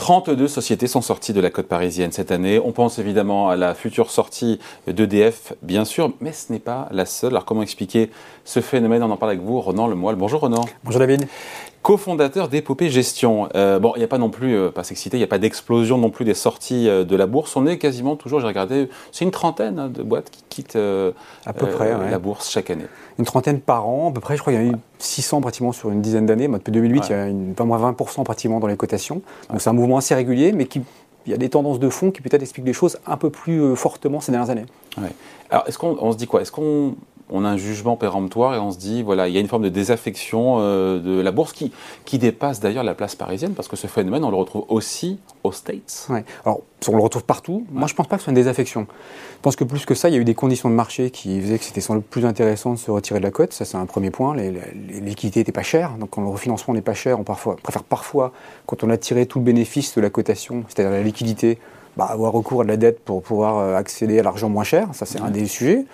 32 sociétés sont sorties de la côte parisienne cette année. On pense évidemment à la future sortie d'EDF, bien sûr, mais ce n'est pas la seule. Alors comment expliquer ce phénomène? On en parle avec vous, Ronan Lemoyle. Bonjour Ronan. Bonjour David cofondateur d'Épopée Gestion. Euh, bon, il n'y a pas non plus, euh, pas s'exciter, il n'y a pas d'explosion non plus des sorties euh, de la bourse. On est quasiment toujours, j'ai regardé, c'est une trentaine hein, de boîtes qui quittent à peu près, la bourse chaque année. Une trentaine par an, à peu près, je crois qu'il y en a eu 600 pratiquement sur une dizaine d'années. Depuis 2008, il y a une, 20% pratiquement dans les cotations. Donc c'est un mouvement assez régulier, mais qui, il y a des tendances de fond qui peut-être expliquent les choses un peu plus fortement ces dernières années. Alors, est-ce qu'on se dit quoi? Est-ce qu'on on a un jugement péremptoire et on se dit, voilà, il y a une forme de désaffection euh, de la bourse qui, qui dépasse d'ailleurs la place parisienne, parce que ce phénomène, on le retrouve aussi aux States. Ouais. Alors, on le retrouve partout. Moi, je ne pense pas que ce soit une désaffection. Je pense que plus que ça, il y a eu des conditions de marché qui faisaient que c'était sans doute plus intéressant de se retirer de la cote. Ça, c'est un premier point. Les, liquidités n'étaient pas chères. Donc, quand le refinancement n'est pas cher, on, parfois, préfère parfois, quand on a tiré tout le bénéfice de la cotation, c'est-à-dire la liquidité, bah, avoir recours à de la dette pour pouvoir euh, accéder à l'argent moins cher. Ça, c'est un des sujets.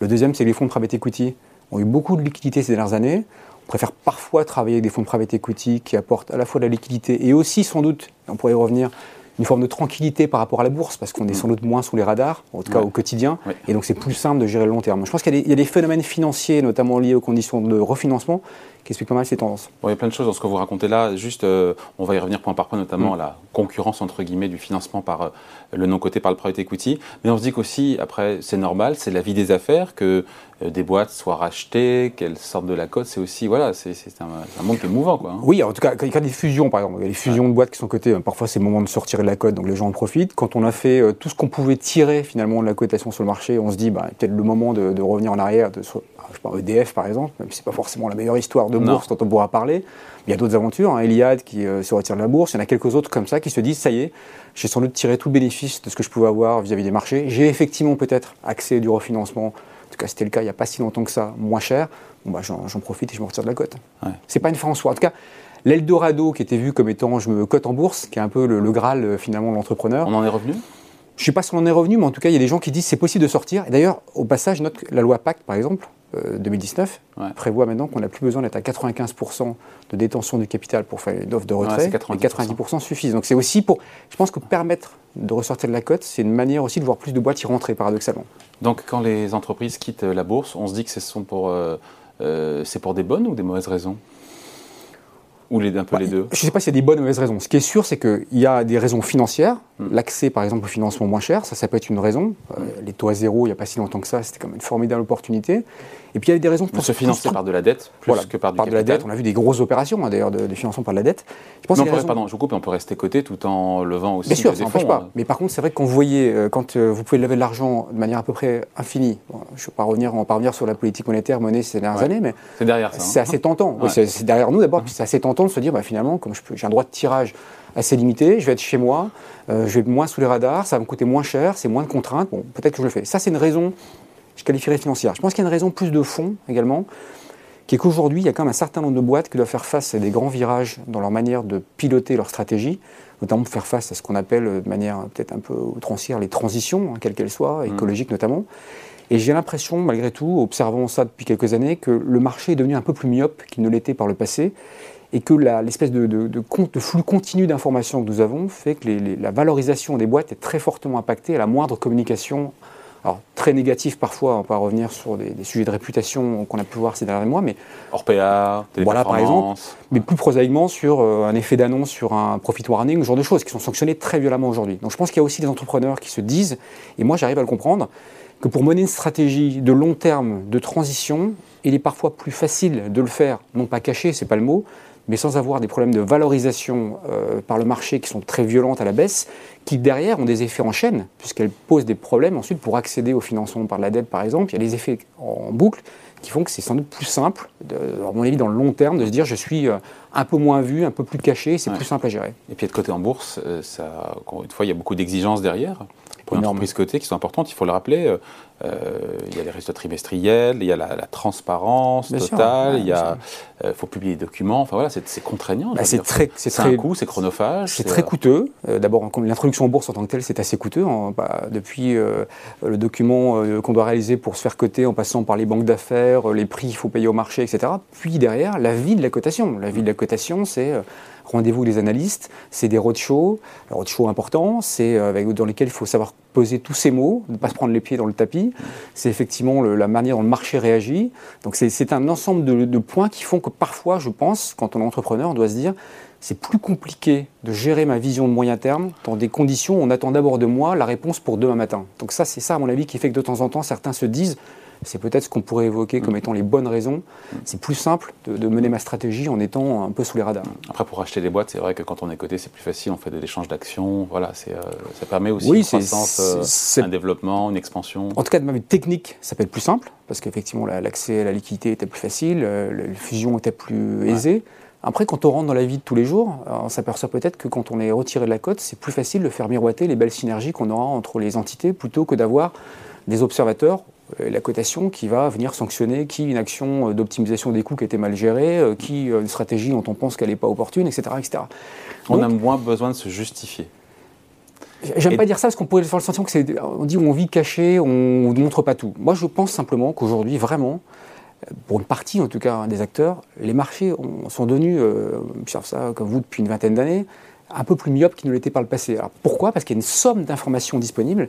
Le deuxième, c'est que les fonds de private equity ont eu beaucoup de liquidités ces dernières années. On préfère parfois travailler avec des fonds de private equity qui apportent à la fois de la liquidité et aussi, sans doute, on pourrait y revenir, une forme de tranquillité par rapport à la bourse, parce qu'on est mm. sans doute moins sous les radars, en tout cas au quotidien, et donc c'est plus simple de gérer le long terme. Je pense qu'il y, a des phénomènes financiers, notamment liés aux conditions de refinancement, qui expliquent pas mal ces tendances. il y a plein de choses dans ce que vous racontez là. Juste, euh, on va y revenir point par point, notamment à mm. la concurrence entre guillemets du financement par euh, le non coté par le private equity. Mais on se dit qu'aussi, après, c'est normal, c'est la vie des affaires que euh, des boîtes soient rachetées, qu'elles sortent de la cote. C'est aussi, voilà, c'est un, monde qui est mouvant, quoi. Hein. Oui, en tout cas, quand il y a des fusions, par exemple, il y a des fusions de boîtes qui sont cotées. Parfois, c'est le moment de sortir de la cote, donc les gens en profitent. Quand on a fait tout ce qu'on pouvait tirer finalement de la cotation sur le marché, on se dit, bah, peut-être le moment de, revenir en arrière, de, je sais pas, EDF par exemple, même si c'est pas forcément la meilleure histoire de bourse dont on pourra parler. Il y a d'autres aventures, hein, Eliade qui euh, se retire de la bourse, il y en a quelques autres comme ça qui se disent ça y est, j'ai sans doute tiré tout le bénéfice de ce que je pouvais avoir vis-à-vis des marchés. J'ai effectivement peut-être accès du refinancement, en tout cas c'était le cas il n'y a pas si longtemps que ça, moins cher. Bon, bah, j'en, profite et je me retire de la cote. Ouais. C'est pas une fin en soi. En tout cas, l'Eldorado qui était vu comme étant je me cote en bourse, qui est un peu le, Graal euh, finalement de l'entrepreneur. On en est revenu? Je ne sais pas si on en est revenu, mais en tout cas, il y a des gens qui disent c'est possible de sortir. Et d'ailleurs, au passage, note la loi Pacte, par exemple, 2019 euh, prévoit maintenant qu'on n'a plus besoin d'être à 95% de détention du capital pour faire une offre de retrait, 90%. et 90% suffisent. Donc c'est aussi pour, je pense que permettre de ressortir de la cote, c'est une manière aussi de voir plus de boîtes y rentrer, paradoxalement. Donc quand les entreprises quittent la bourse, on se dit que ce sont pour, euh, euh, c'est pour des bonnes ou des mauvaises raisons? Ou les, un peu les deux? Je ne sais pas s'il y a des bonnes ou mauvaises raisons. Ce qui est sûr, c'est qu'il y a des raisons financières. L'accès, par exemple, au financement moins cher, ça, ça peut être une raison. Euh, les taux à zéro, il n'y a pas si longtemps que ça, c'était quand même une formidable opportunité. Et puis il y a des raisons pour se financer par de la dette plus que par du par de la dette. On a vu des grosses opérations hein, d'ailleurs de, financement par de la dette. Je pense pardon, je vous coupe, on peut rester coté tout en levant aussi. Bien sûr, ça n'empêche pas. Hein. Mais par contre, c'est vrai que quand vous voyez, euh, quand euh, vous pouvez lever de l'argent de manière à peu près infinie, je ne vais pas revenir, en revenir sur la politique monétaire menée ces dernières années, mais c'est derrière ça. C'est hein. assez tentant. c'est derrière nous d'abord, puis c'est assez tentant de se dire, bah, finalement, comme j'ai un droit de tirage assez limité, je vais être chez moi, euh, je vais être moins sous les radars, ça va me coûter moins cher, c'est moins de contraintes, bon, peut-être que je le fais. Ça, c'est une raison je qualifierais financière. Je pense qu'il y a une raison plus de fond également, qui est qu'aujourd'hui, il y a quand même un certain nombre de boîtes qui doivent faire face à des grands virages dans leur manière de piloter leur stratégie, notamment pour faire face à ce qu'on appelle euh, de manière peut-être un peu outrancière les transitions, hein, quelles qu'elles soient, mmh. écologiques notamment. Et j'ai l'impression, malgré tout, observant ça depuis quelques années, que le marché est devenu un peu plus myope qu'il ne l'était par le passé et que l'espèce de, de, de, flux continu d'informations que nous avons fait que la valorisation des boîtes est très fortement impactée à la moindre communication. Alors, très négatif parfois, on va revenir sur des, sujets de réputation qu'on a pu voir ces derniers mois, mais... Orpea, Voilà, par exemple, mais plus prosaïquement sur euh, un effet d'annonce sur un profit warning, ce genre de choses qui sont sanctionnées très violemment aujourd'hui. Donc je pense qu'il y a aussi des entrepreneurs qui se disent, et moi j'arrive à le comprendre, que pour mener une stratégie de long terme de transition, il est parfois plus facile de le faire, non pas caché, c'est pas le mot, mais sans avoir des problèmes de valorisation euh, par le marché qui sont très violentes à la baisse, qui derrière ont des effets en chaîne, puisqu'elles posent des problèmes ensuite pour accéder au financement par la dette, par exemple. Il y a des effets en boucle qui font que c'est sans doute plus simple, de, à mon avis, dans le long terme, de se dire je suis euh, un peu moins vu, un peu plus caché, c'est plus simple à gérer. Et puis de côté en bourse, euh, ça, une fois, il y a beaucoup d'exigences derrière pour une entreprise cotée qui sont importantes, il faut le rappeler. Euh, euh, il y a les résultats trimestriels, il y a la, transparence totale, il euh, faut publier des documents. Enfin voilà, c'est contraignant. Bah, c'est très, c'est un coût, c'est chronophage. C'est très coûteux. D'abord, l'introduction en bourse en tant que telle, c'est assez coûteux. Hein. Bah, depuis le document qu'on doit réaliser pour se faire coter, en passant par les banques d'affaires les prix qu'il faut payer au marché, etc. Puis derrière, la vie de la cotation. La vie de la cotation, c'est euh, rendez-vous des analystes, c'est des roadshows, roadshows importants, c'est euh, dans lesquels il faut savoir poser tous ces mots, ne pas se prendre les pieds dans le tapis. C'est effectivement la manière dont le marché réagit. Donc c'est un ensemble de, points qui font que parfois, je pense, quand on est entrepreneur, on doit se dire c'est plus compliqué de gérer ma vision de moyen terme dans des conditions où on attend d'abord de moi la réponse pour demain matin. Donc ça, c'est ça, à mon avis, qui fait que de temps en temps, certains se disent, c'est peut-être ce qu'on pourrait évoquer comme étant les bonnes raisons. C'est plus simple de, mener ma stratégie en étant un peu sous les radars. Après, pour acheter des boîtes, c'est vrai que quand on est coté, c'est plus facile. On fait des échanges d'actions. Voilà, c'est, euh, ça permet aussi une croissance, euh, un développement, une expansion. En tout cas, de ma vue technique, ça peut être plus simple parce qu'effectivement, l'accès à la liquidité était plus facile, euh, la fusion était plus aisée. Après, quand on rentre dans la vie de tous les jours, on s'aperçoit peut-être que quand on est retiré de la cote, c'est plus facile de faire miroiter les belles synergies qu'on aura entre les entités plutôt que d'avoir des observateurs la cotation qui va venir sanctionner qui une action euh, d'optimisation des coûts qui était mal gérée, euh, qui une stratégie dont on pense qu'elle n'est pas opportune, etc. etc. on a moins besoin de se justifier. J'aime pas dire ça parce qu'on pourrait avoir le sentiment que c'est. On dit on vit caché, on ne montre pas tout. Moi, je pense simplement qu'aujourd'hui, vraiment, pour une partie en tout cas des acteurs, les marchés sont devenus, euh, observe ça comme vous depuis une vingtaine d'années, un peu plus myopes qu'ils ne l'étaient par le passé. Alors pourquoi? Parce qu'il y a une somme d'informations disponibles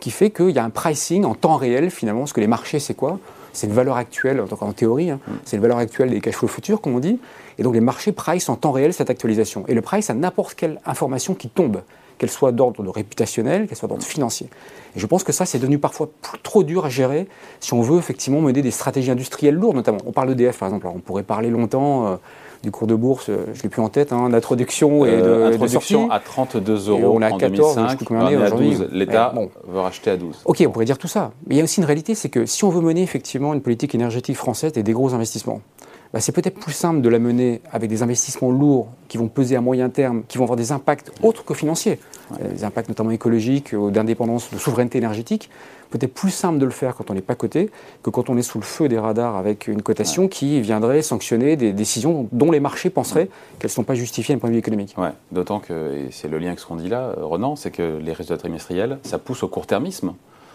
qui fait qu'il y a un pricing en temps réel finalement. Parce que les marchés, c'est quoi? C'est une valeur actuelle, en, en théorie, hein, mm. c'est une valeur actuelle des cash flows futurs, comme on dit. Et donc les marchés price en temps réel cette actualisation. Et le price à n'importe quelle information qui tombe qu'elle soit d'ordre réputationnel, qu'elle soit d'ordre financier. Et je pense que ça, c'est devenu parfois trop dur à gérer si on veut effectivement mener des stratégies industrielles lourdes, notamment. On parle d'EDF, par exemple. on pourrait parler longtemps euh, du cours de bourse, euh, je ne l'ai plus en tête, hein, d'introduction et de, introduction à 32 euros on a en 14, 2005, on est à 12. L'État veut racheter à 12. Ok, on pourrait dire tout ça. Mais il y a aussi une réalité, c'est que si on veut mener effectivement une politique énergétique française et des gros investissements, bah, c'est peut-être plus simple de la mener avec des investissements lourds qui vont peser à moyen terme, qui vont avoir des impacts autres que financiers, euh, des impacts notamment écologiques, d'indépendance, de souveraineté énergétique. Peut-être plus simple de le faire quand on n'est pas coté que quand on est sous le feu des radars avec une cotation qui viendrait sanctionner des décisions dont les marchés penseraient qu'elles ne sont pas justifiées d'un point de vue économique. Ouais. D'autant que, et c'est le lien avec ce qu'on dit là, euh, Renan, c'est que les résultats trimestriels, ça pousse au court-termisme.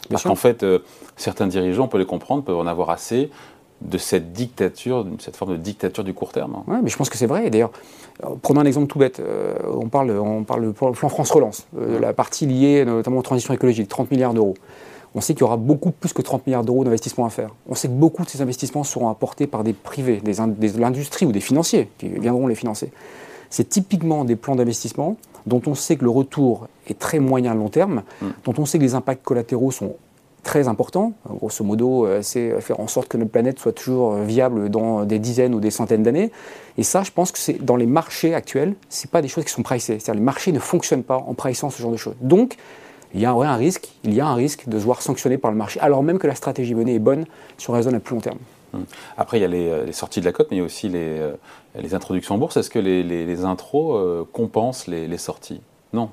Parce qu'en fait, euh, certains dirigeants, on peut les comprendre, peuvent en avoir assez de cette dictature, cette forme de dictature du court terme. Hein. Oui, mais je pense que c'est vrai. D'ailleurs, prenons un exemple tout bête. Euh, on parle, on parle du plan France Relance, euh, la partie liée notamment aux transitions écologiques, 30 milliards d'euros. On sait qu'il y aura beaucoup plus que 30 milliards d'euros d'investissements à faire. On sait que beaucoup de ces investissements seront apportés par des privés, des, de l'industrie ou des financiers qui viendront les financer. C'est typiquement des plans d'investissement dont on sait que le retour est très moyen à long terme, mm. dont on sait que les impacts collatéraux sont très important. Grosso modo, euh, c'est faire en sorte que notre planète soit toujours euh, viable dans des dizaines ou des centaines d'années. Et ça, je pense que c'est dans les marchés actuels, c'est pas des choses qui sont pricées. C'est-à-dire les marchés ne fonctionnent pas en pricant ce genre de choses. Donc, il y a un risque, il y a un risque de se voir sanctionné par le marché, alors même que la stratégie menée est bonne sur raison à plus long terme. Hum. Après, il y a euh, les, sorties de la cote, mais il y a aussi les, les introductions en bourse. Est-ce que les, les, intros compensent les, sorties? Non.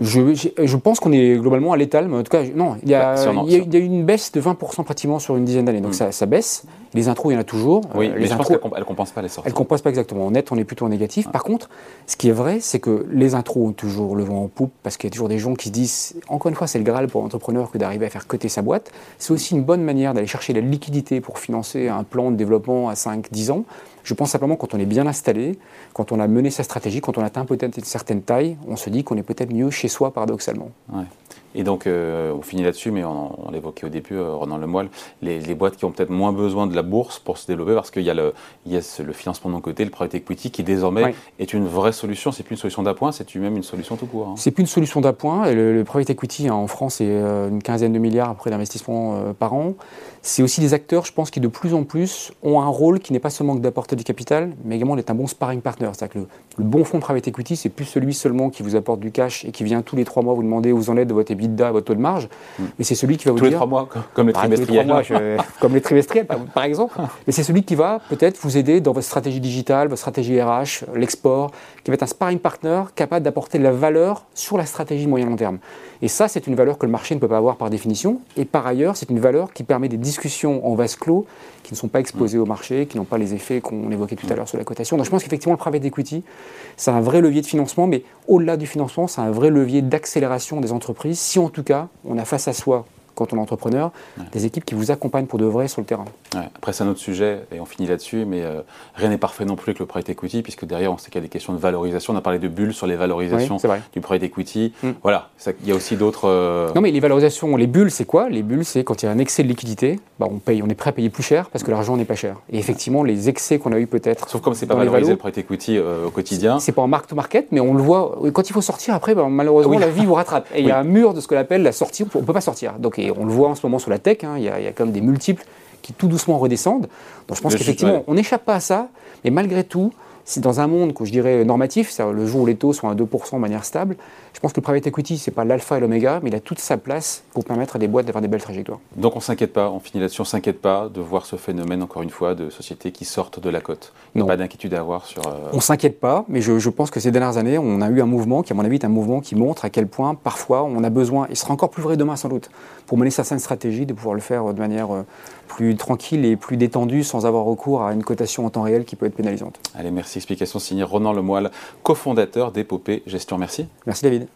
Je, je, pense qu'on est globalement à l'étal, mais en tout cas, non, il y, a, bah, il, y a, eu une baisse de 20% pratiquement sur une dizaine d'années, donc hmm. ça, baisse. Les intros, il y en a toujours. Oui, euh, mais je pense qu'elles ne compensent pas les sorties. Elles ne compensent pas exactement. En net, on est plutôt en négatif. Par contre, ce qui est vrai, c'est que les intros ont toujours le vent en poupe, parce qu'il y a toujours des gens qui se disent, encore une fois, c'est le Graal pour l'entrepreneur que d'arriver à faire coter sa boîte. C'est aussi une bonne manière d'aller chercher la liquidité pour financer un plan de développement à 5-10 ans. Je pense simplement quand on est bien installé, quand on a mené sa stratégie, quand on atteint peut-être une certaine taille, on se dit qu'on est peut-être mieux chez soi paradoxalement. Et donc, euh, on finit là-dessus, mais on, l'évoquait au début, euh, Renan Lemoyle, les, les boîtes qui ont peut-être moins besoin de la bourse pour se développer, parce qu'il y a, le, il y a le financement de côté, le private equity, qui désormais est une vraie solution. C'est plus une solution d'appoint, c'est même une solution tout court. Hein. C'est plus une solution d'appoint. Le, le private equity hein, en France, c'est euh, une quinzaine de milliards après d'investissement par an. C'est aussi des acteurs, je pense, qui de plus en plus ont un rôle qui n'est pas seulement d'apporter du capital, mais également d'être un bon sparring partner. C'est-à-dire que le, le, bon fonds de private equity, c'est plus celui seulement qui vous apporte du cash et qui vient tous les trois mois vous demander vous en êtes de votre EBITDA, votre taux de marge Hmm. Mais c'est celui qui va vous tous dire. les trois mois, comme les trimestriels. comme les trimestriels, par, exemple. Mais c'est celui qui va peut-être vous aider dans votre stratégie digitale, votre stratégie RH, l'export, qui va être un sparring partner capable d'apporter de la valeur sur la stratégie moyen long terme. Et ça, c'est une valeur que le marché ne peut pas avoir par définition. Et par ailleurs, c'est une valeur qui permet des discussions en vase clos qui ne sont pas exposées au marché, qui n'ont pas les effets qu'on évoquait tout à l'heure sur la cotation. Donc je pense qu'effectivement, le private equity, c'est un vrai levier de financement, mais au-delà du financement, c'est un vrai levier d'accélération des entreprises, si en tout cas, on a face à soi quand on est entrepreneur, des équipes qui vous accompagnent pour de vrai sur le terrain. Après, c'est un autre sujet, et on finit là-dessus, mais euh, rien n'est parfait non plus avec le private equity, puisque derrière, on sait qu'il y a des questions de valorisation. On a parlé de bulles sur les valorisations du private equity. Mm. Voilà, il y a aussi d'autres. Euh, non, mais les valorisations, les bulles, c'est quoi? Les bulles, c'est quand il y a un excès de liquidité, bah, on, paye, on est prêt à payer plus cher parce que l'argent n'est pas cher. Et effectivement, les excès qu'on a eu peut-être. Sauf comme c'est pas valorisé le private equity au quotidien. C'est pas en mark to market, mais on le voit. Quand il faut sortir, après, bah, malheureusement, la vie vous rattrape. Et il y a un mur de ce qu'on appelle la sortie, on ne peut pas sortir. Donc, on le voit en ce moment sur la tech, hein, il y, a, y a comme des multiples qui tout doucement redescendent. Donc je pense qu'effectivement, on n'échappe pas à ça, mais malgré tout, c'est dans un monde que je dirais normatif, c'est-à-dire le jour où les taux sont à 2% de manière stable, je pense que le private equity, ce n'est pas l'alpha et l'oméga, mais il a toute sa place pour permettre à des boîtes d'avoir des belles trajectoires. Donc on ne s'inquiète pas, on finit là-dessus, on ne s'inquiète pas de voir ce phénomène, encore une fois, de sociétés qui sortent de la cote. A pas d'inquiétude à avoir sur... Euh, on ne s'inquiète pas, mais je, pense que ces dernières années, on a eu un mouvement qui, à mon avis, est un mouvement qui montre à quel point, parfois, on a besoin, et ce sera encore plus vrai demain sans doute, pour mener certaines stratégies, de pouvoir le faire de manière euh, plus tranquille et plus détendue, sans avoir recours à une cotation en temps réel qui peut être pénalisante. Allez, Explication signée Ronan Lemoyle, cofondateur d'Épopée Gestion. Merci. Merci David.